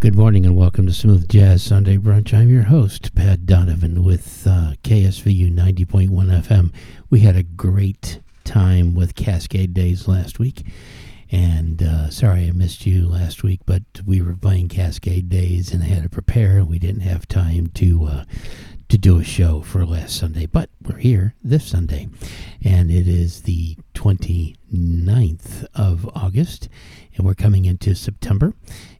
Good morning and welcome to Smooth Jazz Sunday Brunch. I'm your host, Pat Donovan, with uh, KSVU 90.1 FM. We had a great time with Cascade Days last week. And uh, sorry I missed you last week, but we were playing Cascade Days and I had to prepare. and We didn't have time to uh, to do a show for last Sunday, but we're here this Sunday, and it is the 29th of August, and we're coming into September,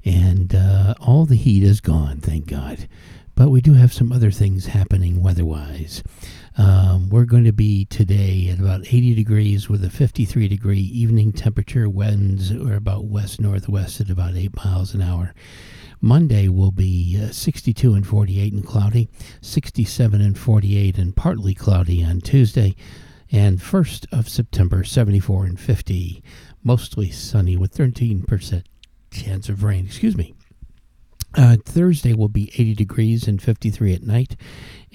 and uh, all the heat is gone, thank God. But we do have some other things happening weather-wise. Um, we're going to be today at about 80 degrees with a 53 degree evening temperature. Winds are about west northwest at about 8 miles an hour. Monday will be uh, 62 and 48 and cloudy, 67 and 48 and partly cloudy on Tuesday, and 1st of September, 74 and 50, mostly sunny with 13% chance of rain. Excuse me. Uh, Thursday will be 80 degrees and 53 at night,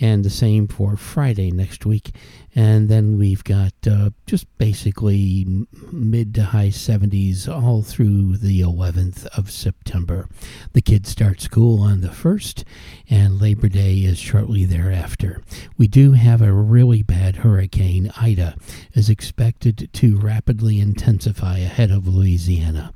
and the same for Friday next week. And then we've got uh, just basically mid to high 70s all through the 11th of September. The kids start school on the 1st, and Labor Day is shortly thereafter. We do have a really bad hurricane. Ida is expected to rapidly intensify ahead of Louisiana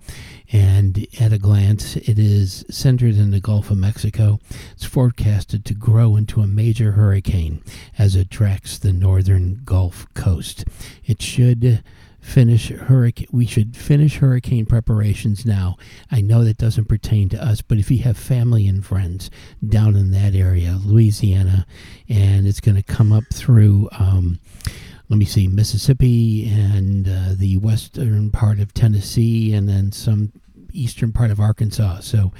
and at a glance, it is centered in the Gulf of Mexico. It's forecasted to grow into a major hurricane as it tracks the northern Gulf coast. It should finish hurricane we should finish hurricane preparations now i know that doesn't pertain to us but if you have family and friends down in that area louisiana and it's going to come up through um, let me see, Mississippi and uh, the western part of Tennessee, and then some eastern part of Arkansas. So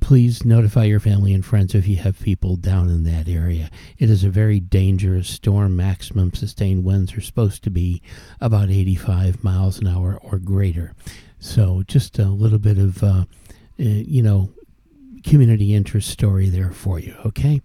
please notify your family and friends if you have people down in that area. It is a very dangerous storm. Maximum sustained winds are supposed to be about 85 miles an hour or greater. So just a little bit of, uh, uh, you know, community interest story there for you, okay?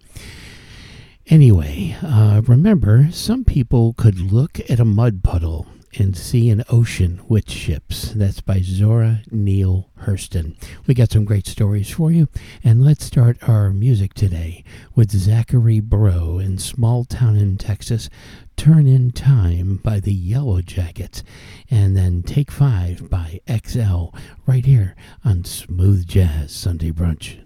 Anyway, uh, remember, some people could look at a mud puddle and see an ocean with ships. That's by Zora Neale Hurston. We got some great stories for you, and let's start our music today with Zachary Breaux in Small Town in Texas, Turn in Time by the Yellowjackets, and then Take Five by XL right here on Smooth Jazz Sunday Brunch.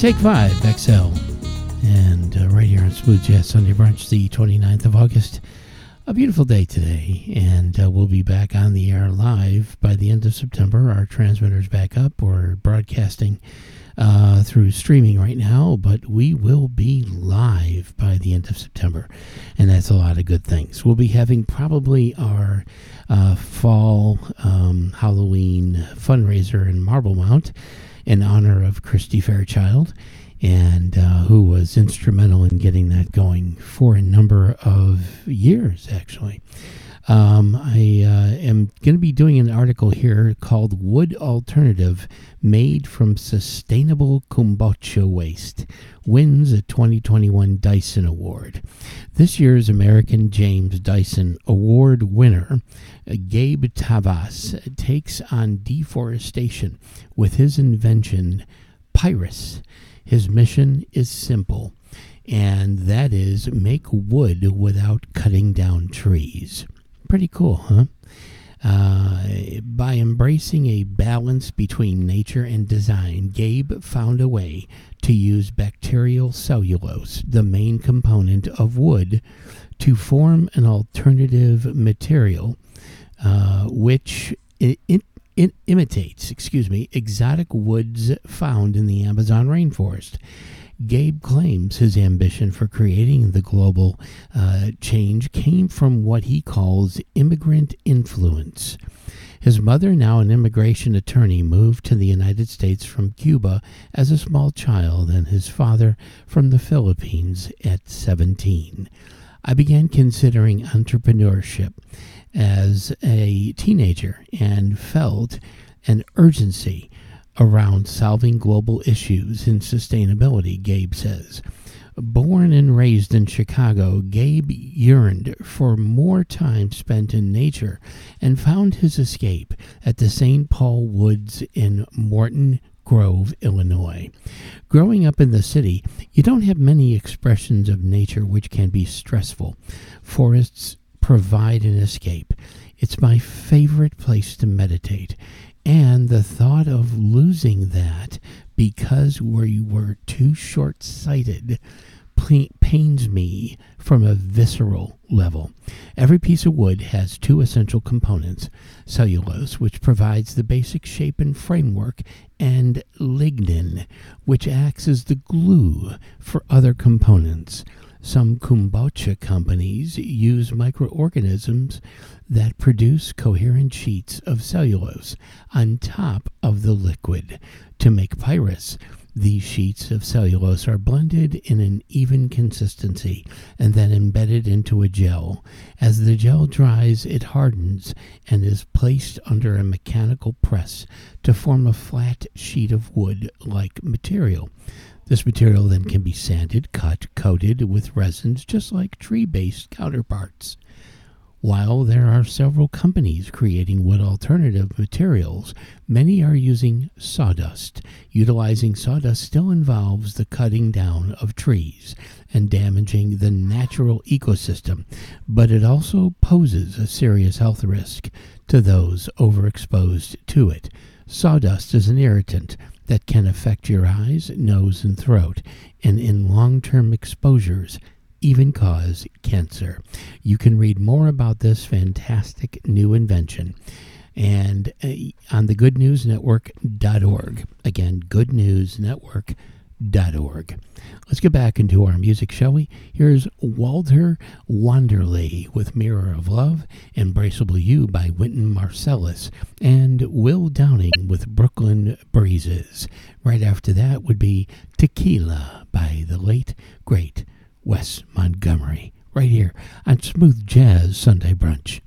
Take five, XL. And uh, right here on Smooth Jazz Sunday Brunch, the 29th of August. A beautiful day today. And uh, we'll be back on the air live by the end of September. Our transmitter's back up. We're broadcasting uh, through streaming right now, but we will be live by the end of September. And that's a lot of good things. We'll be having probably our uh, fall um, Halloween fundraiser in Marblemount in honor of Christy Fairchild, and uh, who was instrumental in getting that going for a number of years, actually. Um, I uh, am going to be doing an article here called Wood Alternative Made from Sustainable Kombucha Waste Wins a 2021 Dyson Award. This year's American James Dyson Award winner, Gabe Tavas, takes on deforestation with his invention, Pyrus. His mission is simple, and that is make wood without cutting down trees. Pretty cool, huh? Uh, by embracing a balance between nature and design, Gabe found a way to use bacterial cellulose, the main component of wood, to form an alternative material uh, which it, it, it imitates, excuse me, exotic woods found in the Amazon rainforest. Gabe claims his ambition for creating the global uh, change came from what he calls immigrant influence. His mother, now an immigration attorney, moved to the United States from Cuba as a small child, and his father from the Philippines at 17. I began considering entrepreneurship as a teenager and felt an urgency around solving global issues in sustainability, Gabe says. Born and raised in Chicago, Gabe yearned for more time spent in nature and found his escape at the St. Paul Woods in Morton Grove, Illinois. Growing up in the city, you don't have many expressions of nature which can be stressful. Forests provide an escape. It's my favorite place to meditate. And the thought of losing that because we were too short sighted pains me from a visceral level. Every piece of wood has two essential components cellulose, which provides the basic shape and framework, and lignin, which acts as the glue for other components. Some kombucha companies use microorganisms that produce coherent sheets of cellulose on top of the liquid. To make pyrus, these sheets of cellulose are blended in an even consistency and then embedded into a gel. As the gel dries, it hardens and is placed under a mechanical press to form a flat sheet of wood like material. This material then can be sanded, cut, coated with resins just like tree based counterparts. While there are several companies creating wood alternative materials, many are using sawdust. Utilizing sawdust still involves the cutting down of trees and damaging the natural ecosystem, but it also poses a serious health risk to those overexposed to it. Sawdust is an irritant that can affect your eyes, nose, and throat, and in long term exposures, even cause cancer. You can read more about this fantastic new invention and uh, on the goodnewsnetwork.org. Again, goodnewsnetwork.org. Let's get back into our music, shall we? Here's Walter Wanderley with Mirror of Love, Embraceable You by Wynton Marsalis, and Will Downing with Brooklyn Breezes. Right after that would be Tequila by the late, great Wes Montgomery, right here on Smooth Jazz Sunday Brunch.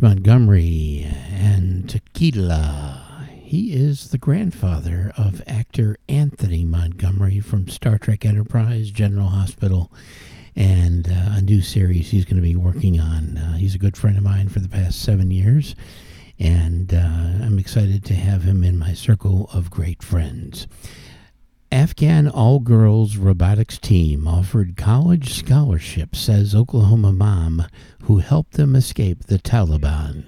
Montgomery and Tequila. He is the grandfather of actor Anthony Montgomery from Star Trek Enterprise, General Hospital, and uh, a new series he's going to be working on. Uh, he's a good friend of mine for the past seven years, and uh, I'm excited to have him in my circle of great friends. Afghan all girls robotics team offered college scholarships, says Oklahoma mom who helped them escape the Taliban.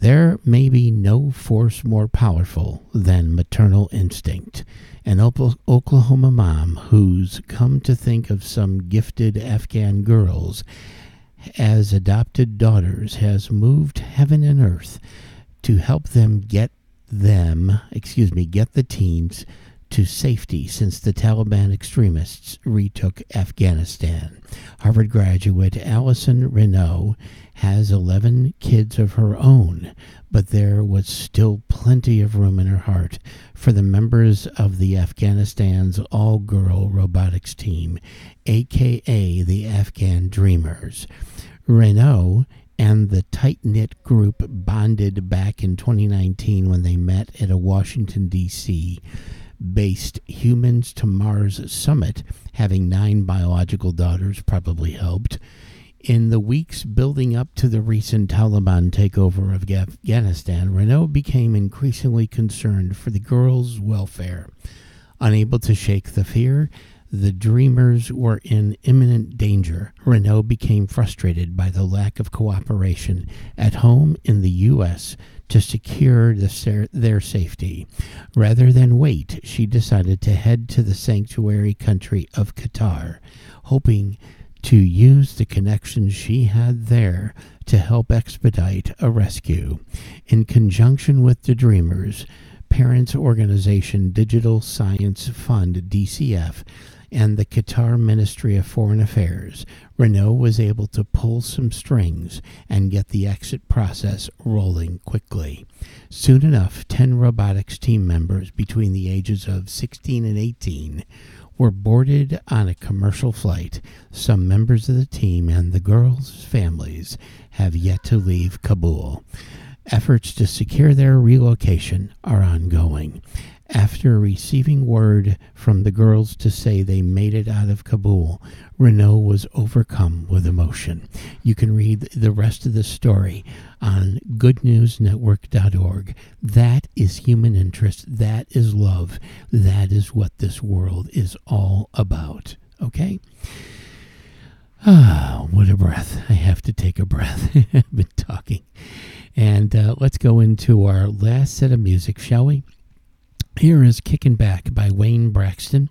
There may be no force more powerful than maternal instinct. An Oklahoma mom who's come to think of some gifted Afghan girls as adopted daughters has moved heaven and earth to help them get them, excuse me, get the teens to safety since the Taliban extremists retook Afghanistan. Harvard graduate Allyson Reneau has 11 kids of her own, but there was still plenty of room in her heart for the members of the Afghanistan's all girl robotics team, aka the Afghan Dreamers. Reneau and the tight knit group bonded back in 2019 when they met at a Washington, D.C based Humans to Mars summit, having nine biological daughters probably helped. In the weeks building up to the recent Taliban takeover of Afghanistan, Reneau became increasingly concerned for the girls' welfare. Unable to shake the fear, the dreamers were in imminent danger. Reneau became frustrated by the lack of cooperation at home in the U.S to secure the, their safety. Rather than wait, she decided to head to the sanctuary country of Qatar, hoping to use the connections she had there to help expedite a rescue. In conjunction with the Dreamers, parents organization Digital Citizen Fund DCF and the Qatar Ministry of Foreign Affairs, Reneau was able to pull some strings and get the exit process rolling quickly. Soon enough, 10 robotics team members between the ages of 16 and 18 were boarded on a commercial flight. Some members of the team and the girls' families have yet to leave Kabul. Efforts to secure their relocation are ongoing after receiving word from the girls to say they made it out of Kabul, Reneau was overcome with emotion. You can read the rest of the story on goodnewsnetwork.org. That is human interest. That is love. That is what this world is all about. Okay? Ah, what a breath. I have to take a breath. I've been talking. And uh, let's go into our last set of music, shall we? Here is Kicking Back by Wayne Braxton.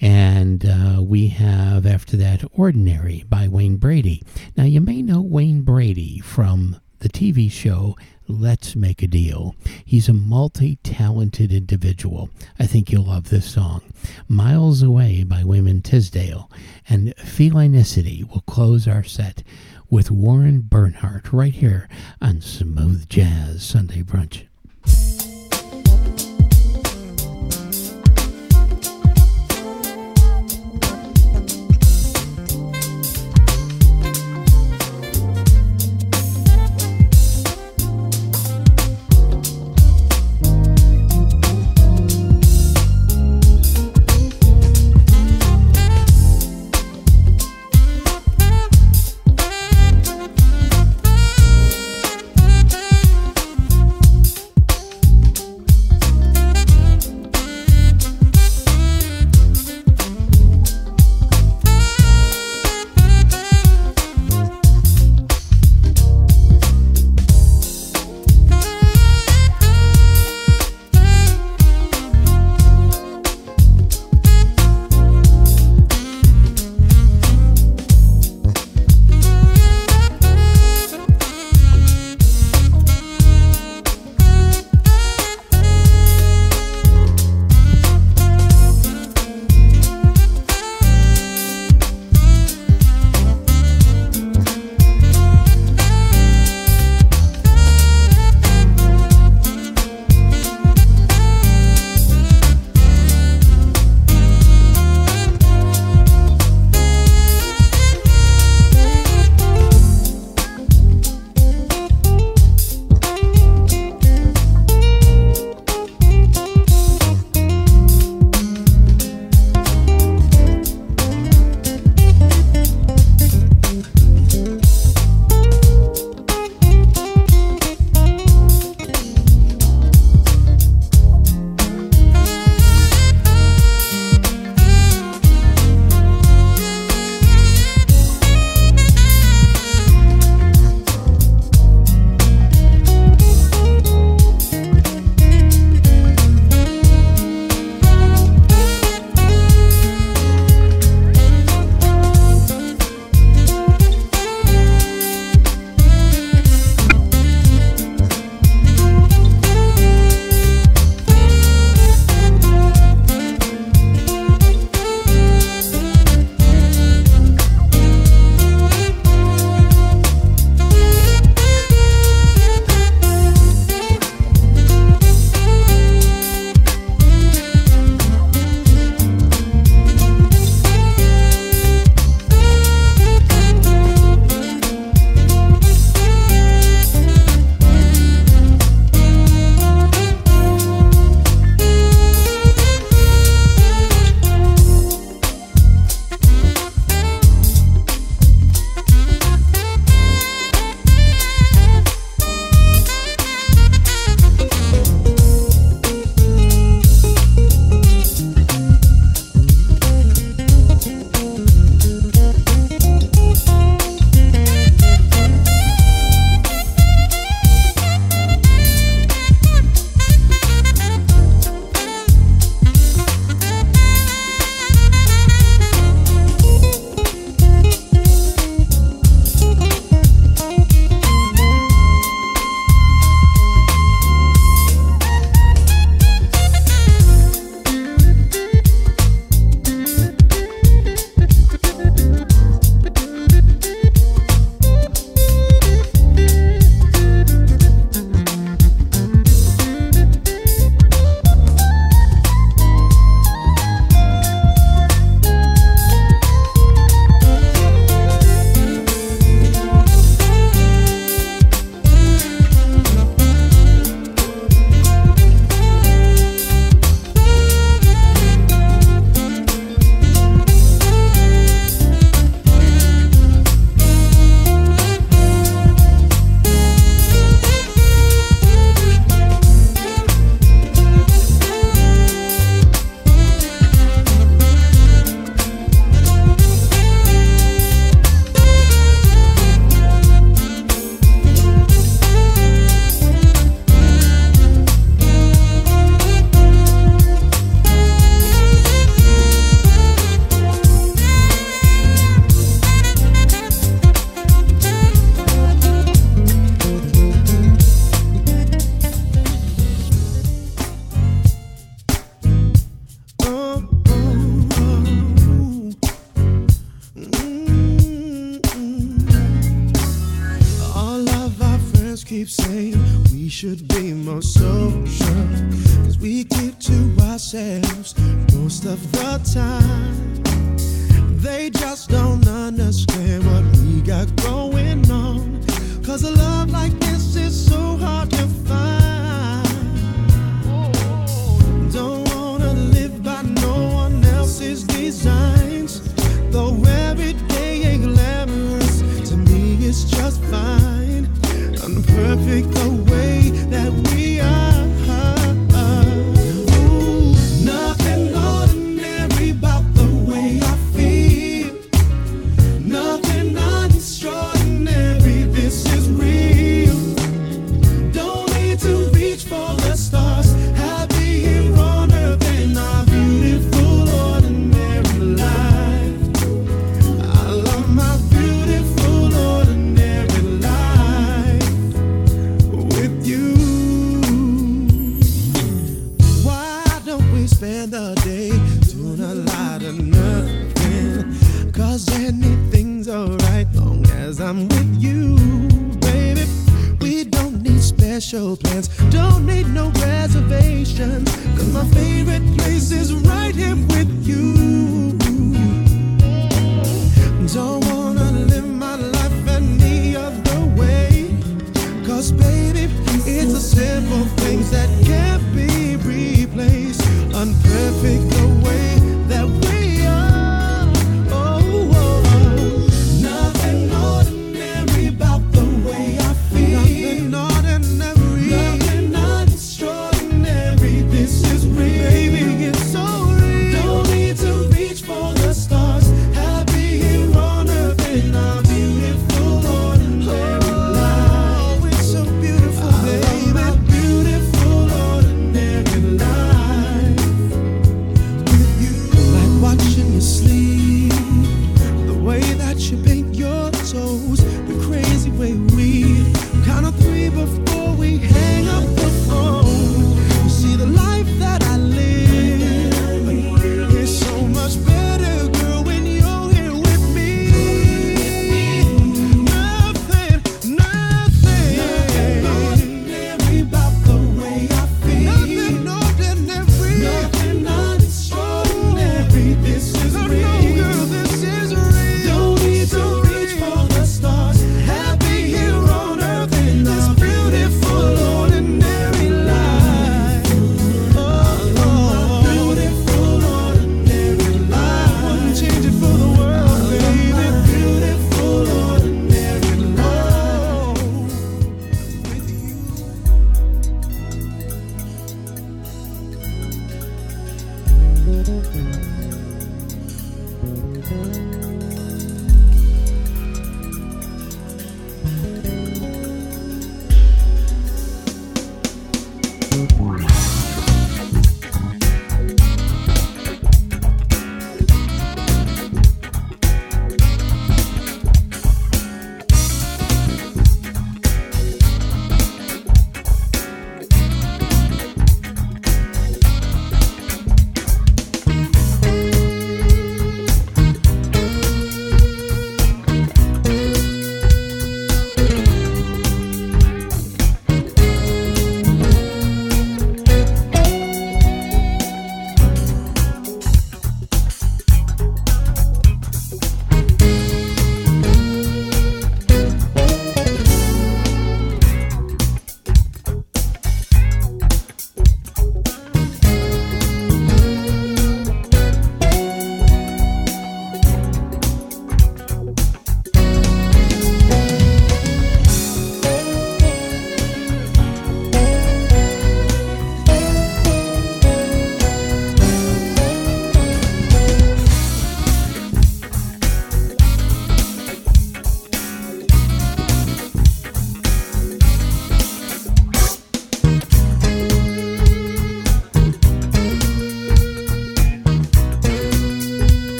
And uh, we have, after that, Ordinary by Wayne Brady. Now, you may know Wayne Brady from the TV show Let's Make a Deal. He's a multi talented individual. I think you'll love this song. Miles Away by Wayman Tisdale. And Felinicity will close our set with Warren Bernhardt right here on Smooth Jazz Sunday Brunch.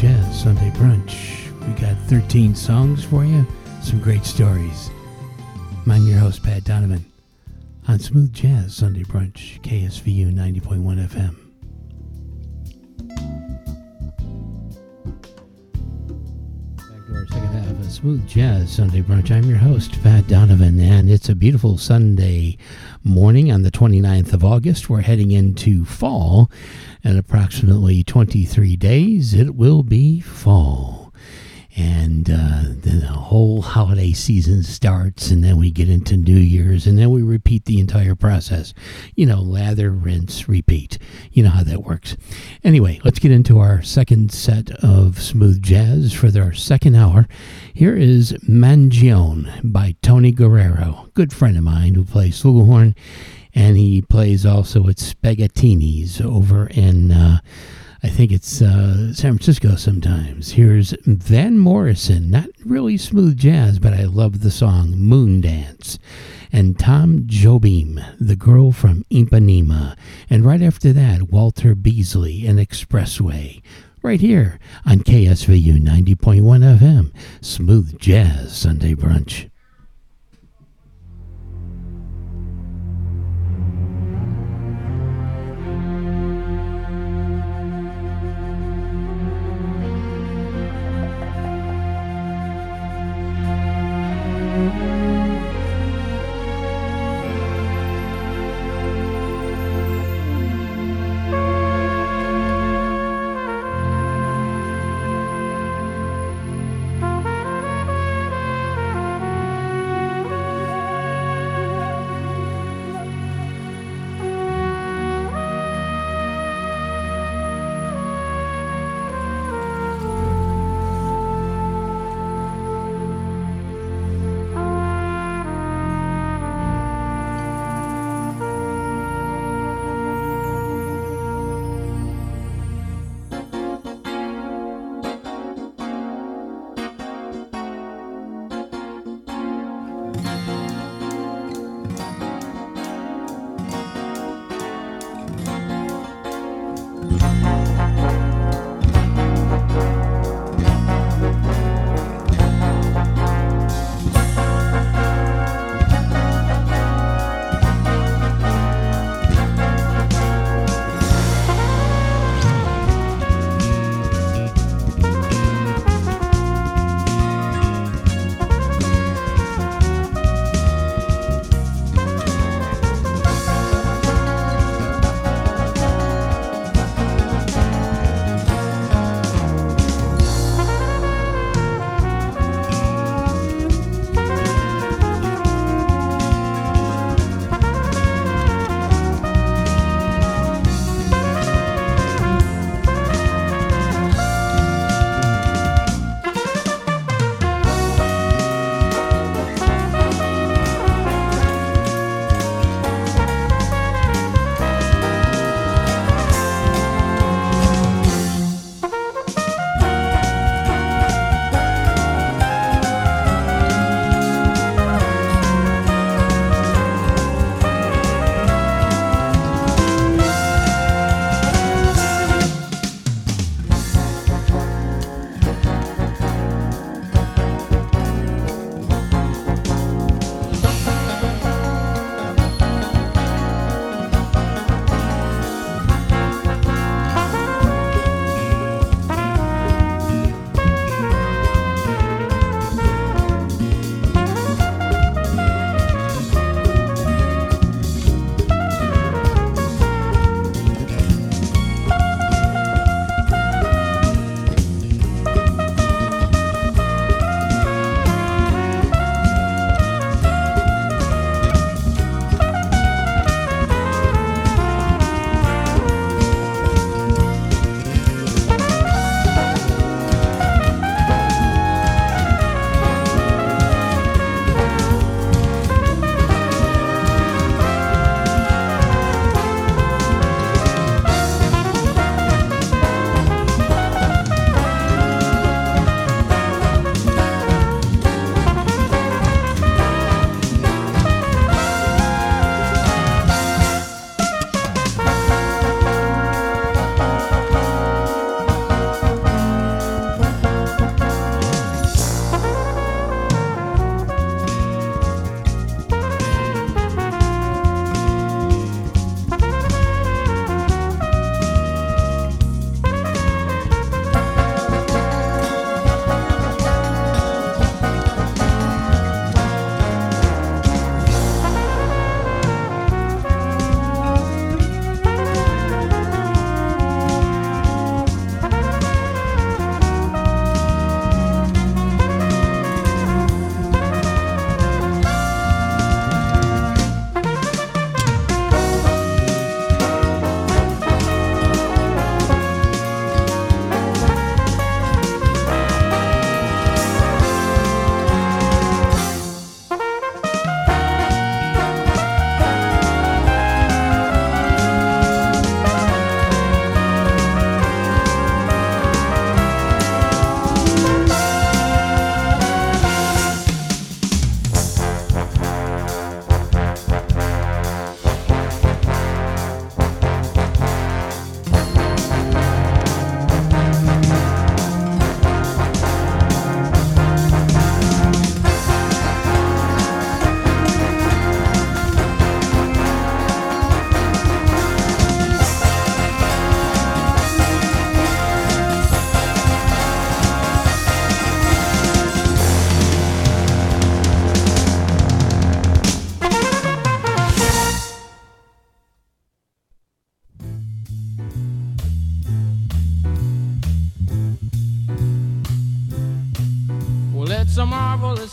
Jazz Sunday Brunch. We got 13 songs for you, some great stories. I'm your host, Pat Donovan, on Smooth Jazz Sunday Brunch, KSVU 90.1 FM. Smooth Jazz Sunday Brunch. I'm your host, Pat Donovan, and it's a beautiful Sunday morning on the 29th of August. We're heading into fall. In approximately 23 days, it will be fall and uh, the whole holiday season starts, and then we get into New Year's, and then we repeat the entire process. You know, lather, rinse, repeat. You know how that works. Anyway, let's get into our second set of smooth jazz for our second hour. Here is Mangione by Tony Guerrero, good friend of mine who plays flugelhorn, and he plays also at Spaghettini's over in. Uh, I think it's uh, San Francisco sometimes. Here's Van Morrison, not really smooth jazz, but I love the song Moon Dance. And Tom Jobim, the girl from Ipanema. And right after that, Walter Beasley and Expressway. Right here on KSVU 90.1 FM, Smooth Jazz Sunday Brunch.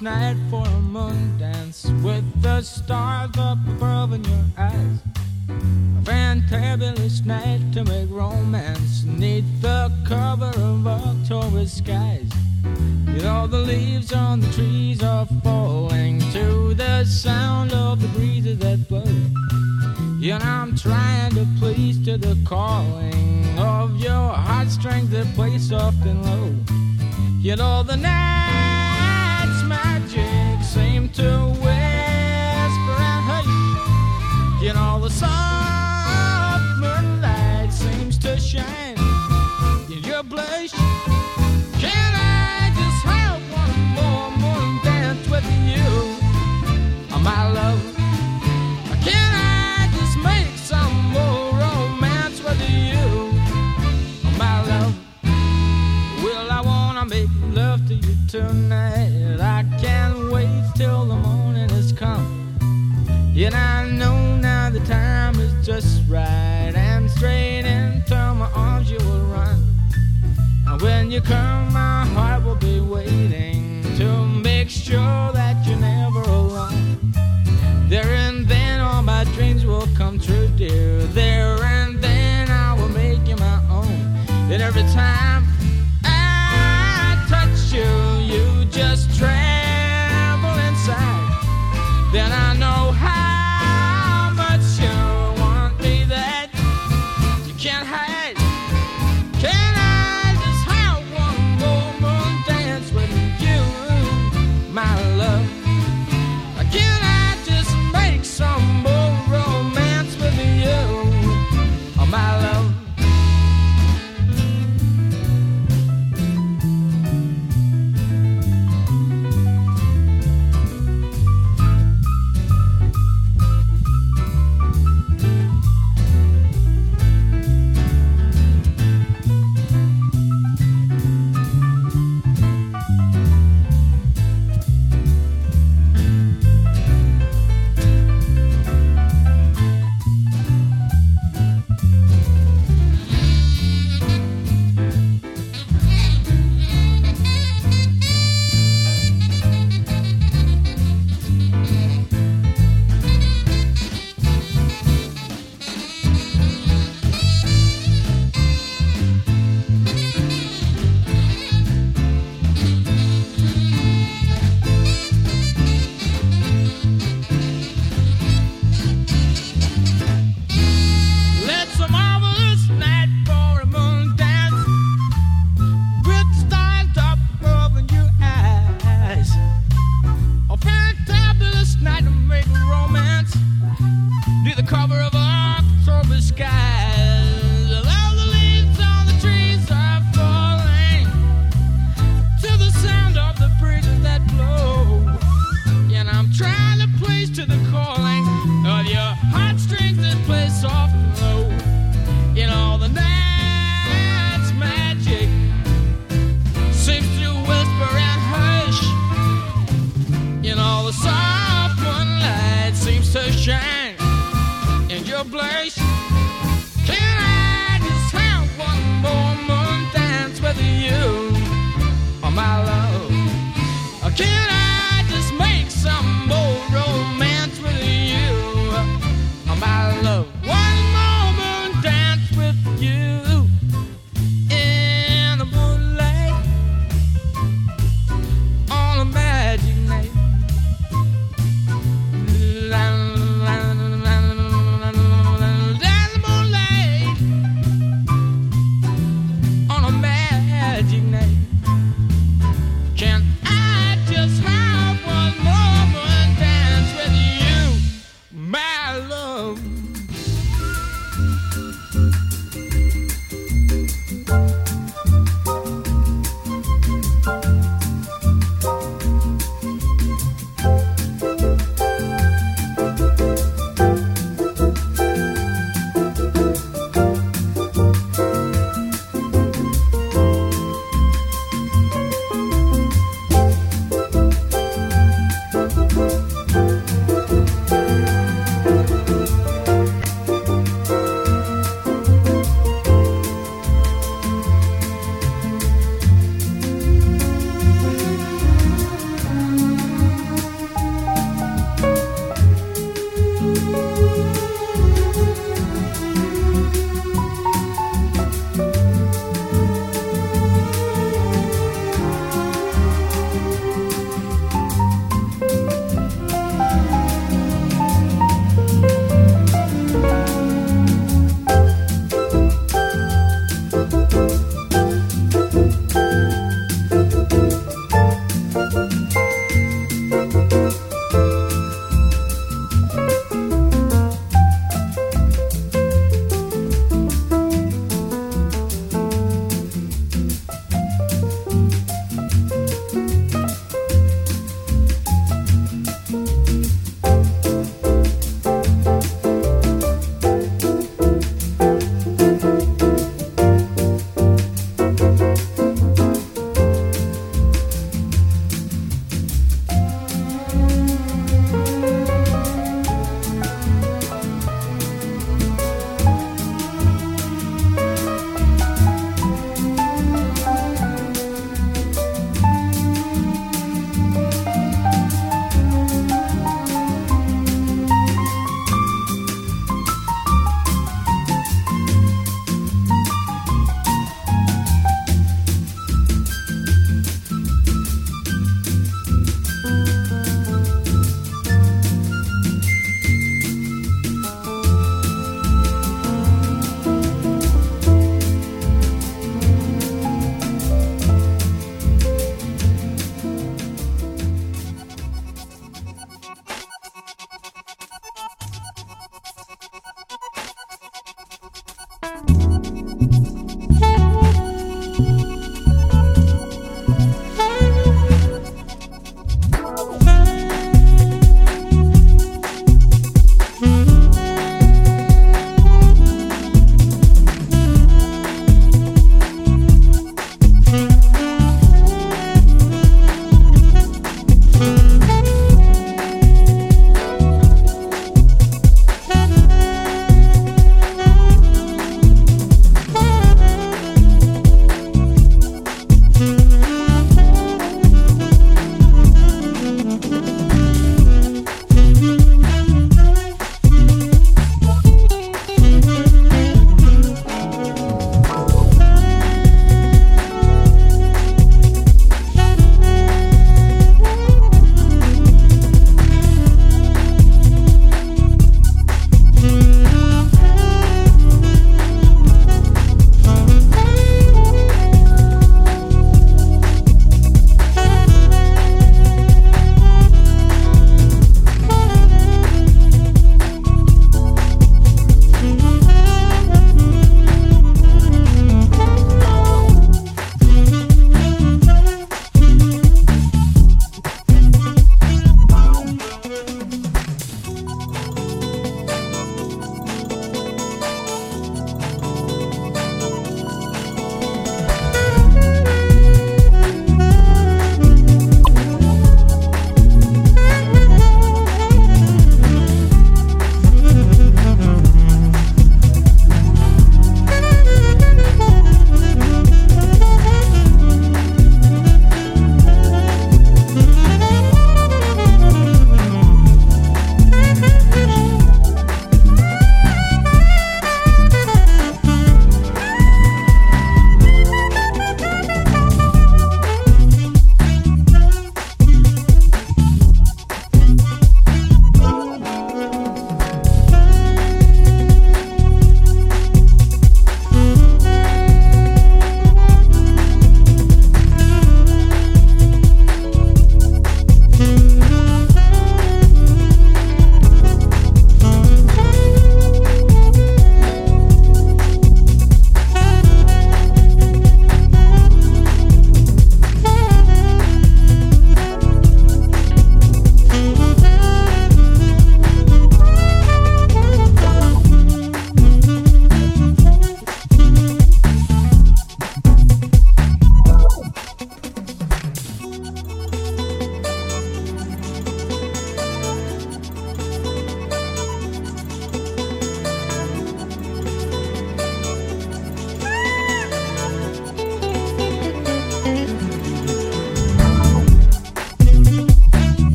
night tonight. I can't wait till the morning has come. And I know now the time is just right. And straight into my arms you will run. And when you come, my heart will be waiting to make sure that you're never alone. There and then all my dreams will come true.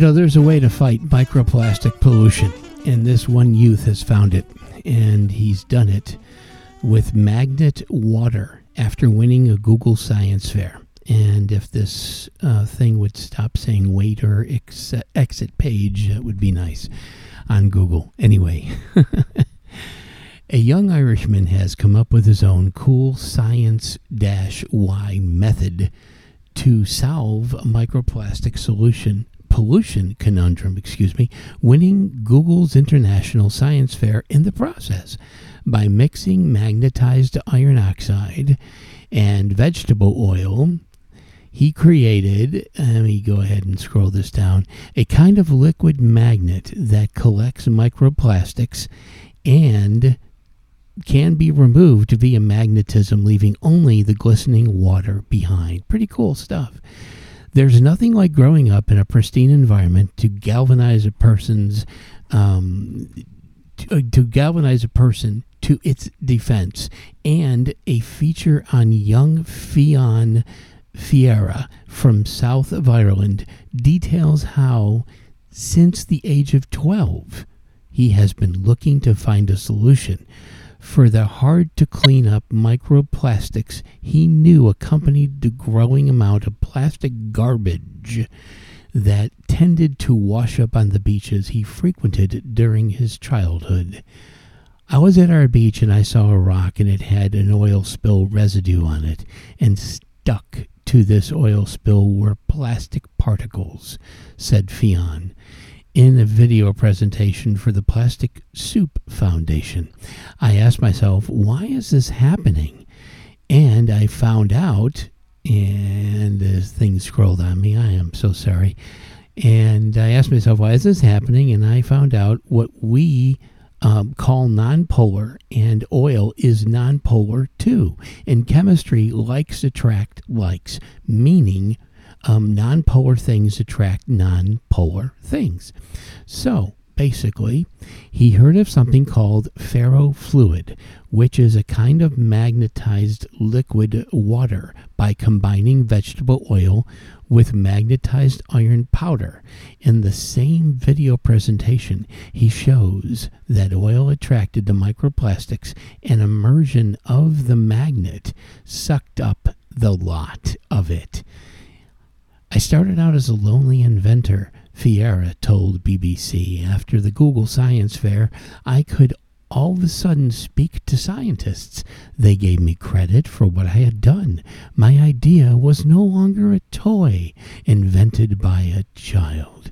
Know, there's a way to fight microplastic pollution, and this one youth has found it, and he's done it with magnet water after winning a Google Science Fair. And if this uh, thing would stop saying wait or ex- exit page, that would be nice on Google. Anyway, a young Irishman has come up with his own cool science Y method to solve a microplastic solution pollution conundrum, excuse me, winning Google's International Science Fair in the process by mixing magnetized iron oxide and vegetable oil. He created, let me go ahead and scroll this down, a kind of liquid magnet that collects microplastics and can be removed via magnetism, leaving only the glistening water behind. Pretty cool stuff. There's nothing like growing up in a pristine environment to galvanize a person's um, to, uh, to galvanize a person to its defense. And a feature on young Fionn Ferreira from south of Ireland details how, since the age of 12, he has been looking to find a solution for the hard to clean up microplastics he knew accompanied the growing amount of plastic garbage that tended to wash up on the beaches he frequented during his childhood. I was at our beach and I saw a rock and it had an oil spill residue on it, and stuck to this oil spill were plastic particles, said Fionn in a video presentation for the Plastic Soup Foundation. I asked myself, why is this happening? And I found out, and as things scrolled on me, I am so sorry. And I asked myself, why is this happening? And I found out what we um, call nonpolar, and oil is nonpolar too. And chemistry, likes attract likes, meaning um, nonpolar things attract nonpolar things. So basically, he heard of something called ferrofluid, which is a kind of magnetized liquid water by combining vegetable oil with magnetized iron powder. In the same video presentation, he shows that oil attracted the microplastics and immersion of the magnet sucked up the lot of it. I started out as a lonely inventor, Ferreira told BBC. After the Google Science Fair, I could all of a sudden speak to scientists. They gave me credit for what I had done. My idea was no longer a toy invented by a child.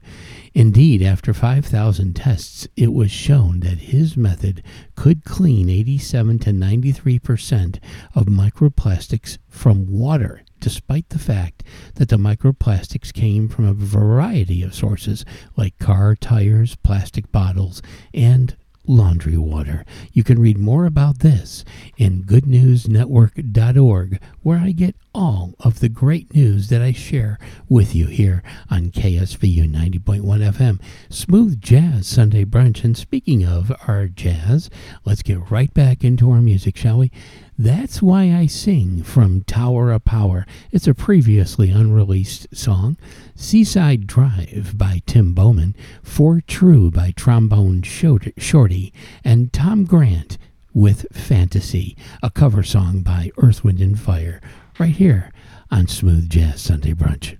Indeed, after 5,000 tests, it was shown that his method could clean 87 to 93% of microplastics from water despite the fact that the microplastics came from a variety of sources like car tires, plastic bottles, and laundry water. You can read more about this in goodnewsnetwork.org, where I get all of the great news that I share with you here on KSVU 90.1 FM. Smooth Jazz Sunday Brunch. And speaking of our jazz, let's get right back into our music, shall we? That's Why I Sing from Tower of Power. It's a previously unreleased song. Seaside Drive by Tim Bowman. For True by Trombone Shorty. And Tom Grant with Fantasy, a cover song by Earth, Wind, and Fire, right here on Smooth Jazz Sunday Brunch.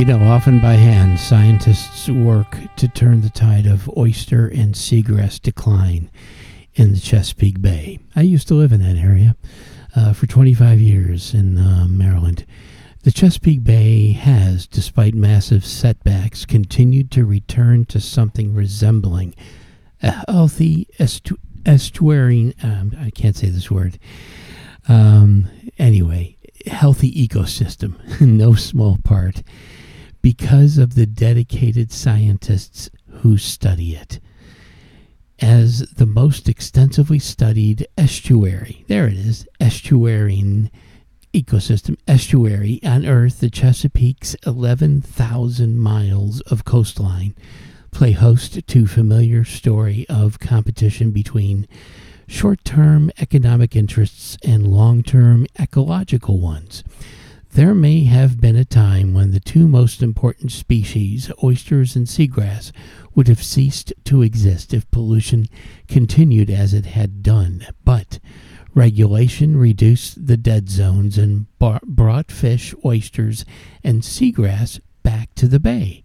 You know, often by hand, scientists work to turn the tide of oyster and seagrass decline in the Chesapeake Bay. I used to live in that area uh, for 25 years in uh, Maryland. The Chesapeake Bay has, despite massive setbacks, continued to return to something resembling a healthy estu- estuarine. Um, I can't say this word. Um, anyway, healthy ecosystem, no small part because of the dedicated scientists who study it. As the most extensively studied estuary, there it is, estuarine ecosystem, estuary on Earth, the Chesapeake's 11,000 miles of coastline play host to familiar story of competition between short-term economic interests and long-term ecological ones. There may have been a time when the two most important species, oysters and seagrass, would have ceased to exist if pollution continued as it had done. But regulation reduced the dead zones and brought fish, oysters, and seagrass back to the bay.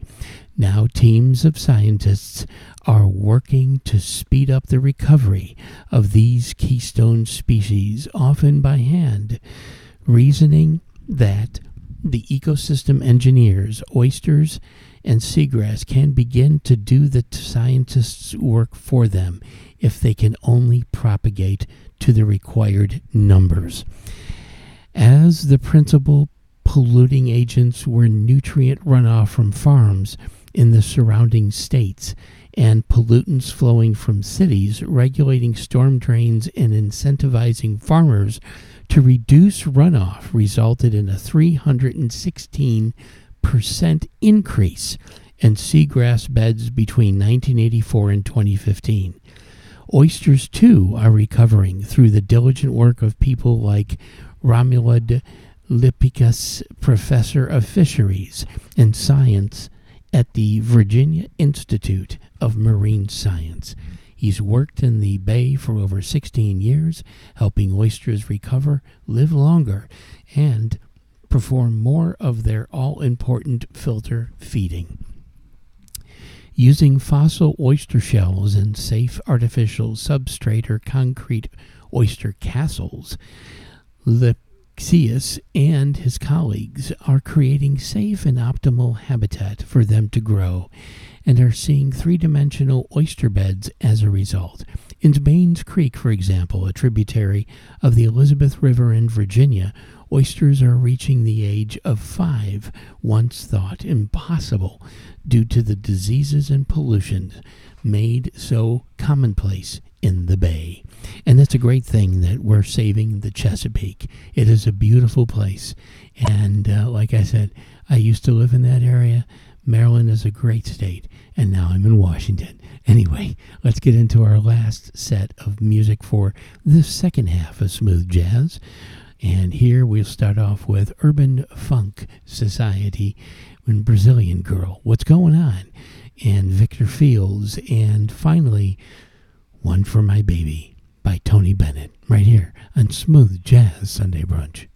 Now, teams of scientists are working to speed up the recovery of these keystone species, often by hand. Reasoning that the ecosystem engineers, oysters, and seagrass can begin to do the scientists' work for them if they can only propagate to the required numbers. As the principal polluting agents were nutrient runoff from farms in the surrounding states and pollutants flowing from cities, regulating storm drains and incentivizing farmers to reduce runoff resulted in a 316% increase in seagrass beds between 1984 and 2015. Oysters, too, are recovering through the diligent work of people like Romuald Lipcius, professor of fisheries and science at the Virginia Institute of Marine Science. He's worked in the bay for over 16 years, helping oysters recover, live longer, and perform more of their all important filter feeding. Using fossil oyster shells and safe artificial substrate or concrete oyster castles, Lipcius and his colleagues are creating safe and optimal habitat for them to grow and are seeing three dimensional oyster beds as a result. In Baines Creek, for example, a tributary of the Elizabeth River in Virginia, oysters are reaching the age of five, once thought impossible due to the diseases and pollution made so commonplace in the bay. And that's a great thing that we're saving the Chesapeake. It is a beautiful place. And uh, like I said, I used to live in that area. Maryland is a great state, and now I'm in Washington. Anyway, let's get into our last set of music for the second half of Smooth Jazz. And here we'll start off with Urban Funk Society and Brazilian Girl. What's going on? And Victor Fields. And finally, One for My Baby by Tony Bennett, right here on Smooth Jazz Sunday Brunch.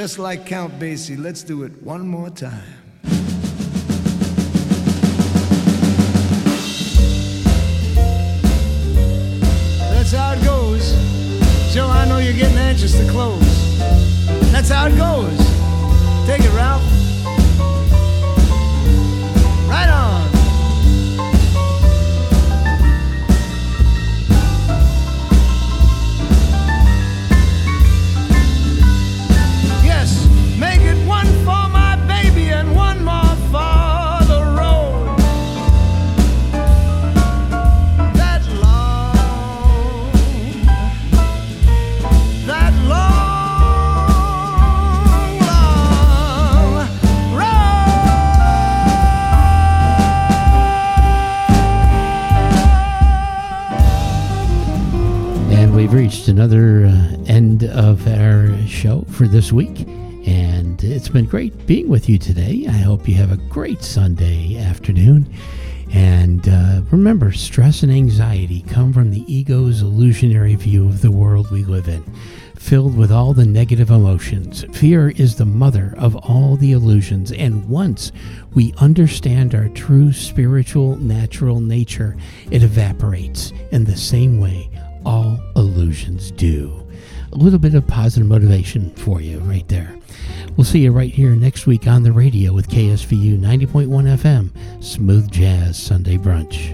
Just like Count Basie, let's do it one more time. That's how it goes. Joe, I know you're getting anxious to close. That's how it goes. Show for this week. And it's been great being with you today. I hope you have a great Sunday afternoon. And uh, remember, stress and anxiety come from the ego's illusionary view of the world we live in, filled with all the negative emotions. Fear is the mother of all the illusions. And once we understand our true spiritual, natural nature, it evaporates in the same way all illusions do. A little bit of positive motivation for you right there. We'll see you right here next week on the radio with KSVU 90.1 FM, Smooth Jazz Sunday Brunch.